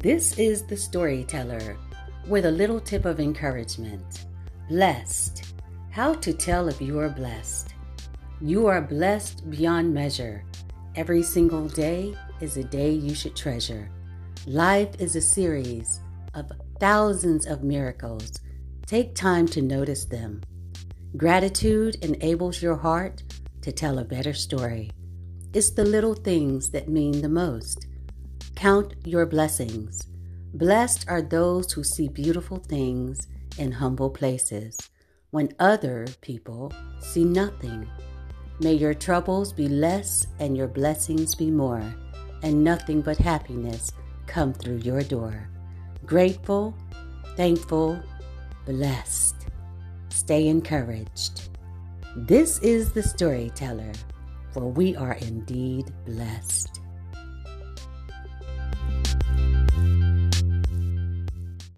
This is the storyteller with a little tip of encouragement. Blessed. How to tell if you are blessed. You are blessed beyond measure. Every single day is a day you should treasure. Life is a series of thousands of miracles. Take time to notice them. Gratitude enables your heart to tell a better story. It's the little things that mean the most. Count your blessings. Blessed are those who see beautiful things in humble places when other people see nothing. May your troubles be less and your blessings be more, and nothing but happiness come through your door. Grateful, thankful, blessed. Stay encouraged. This is the storyteller, for we are indeed blessed.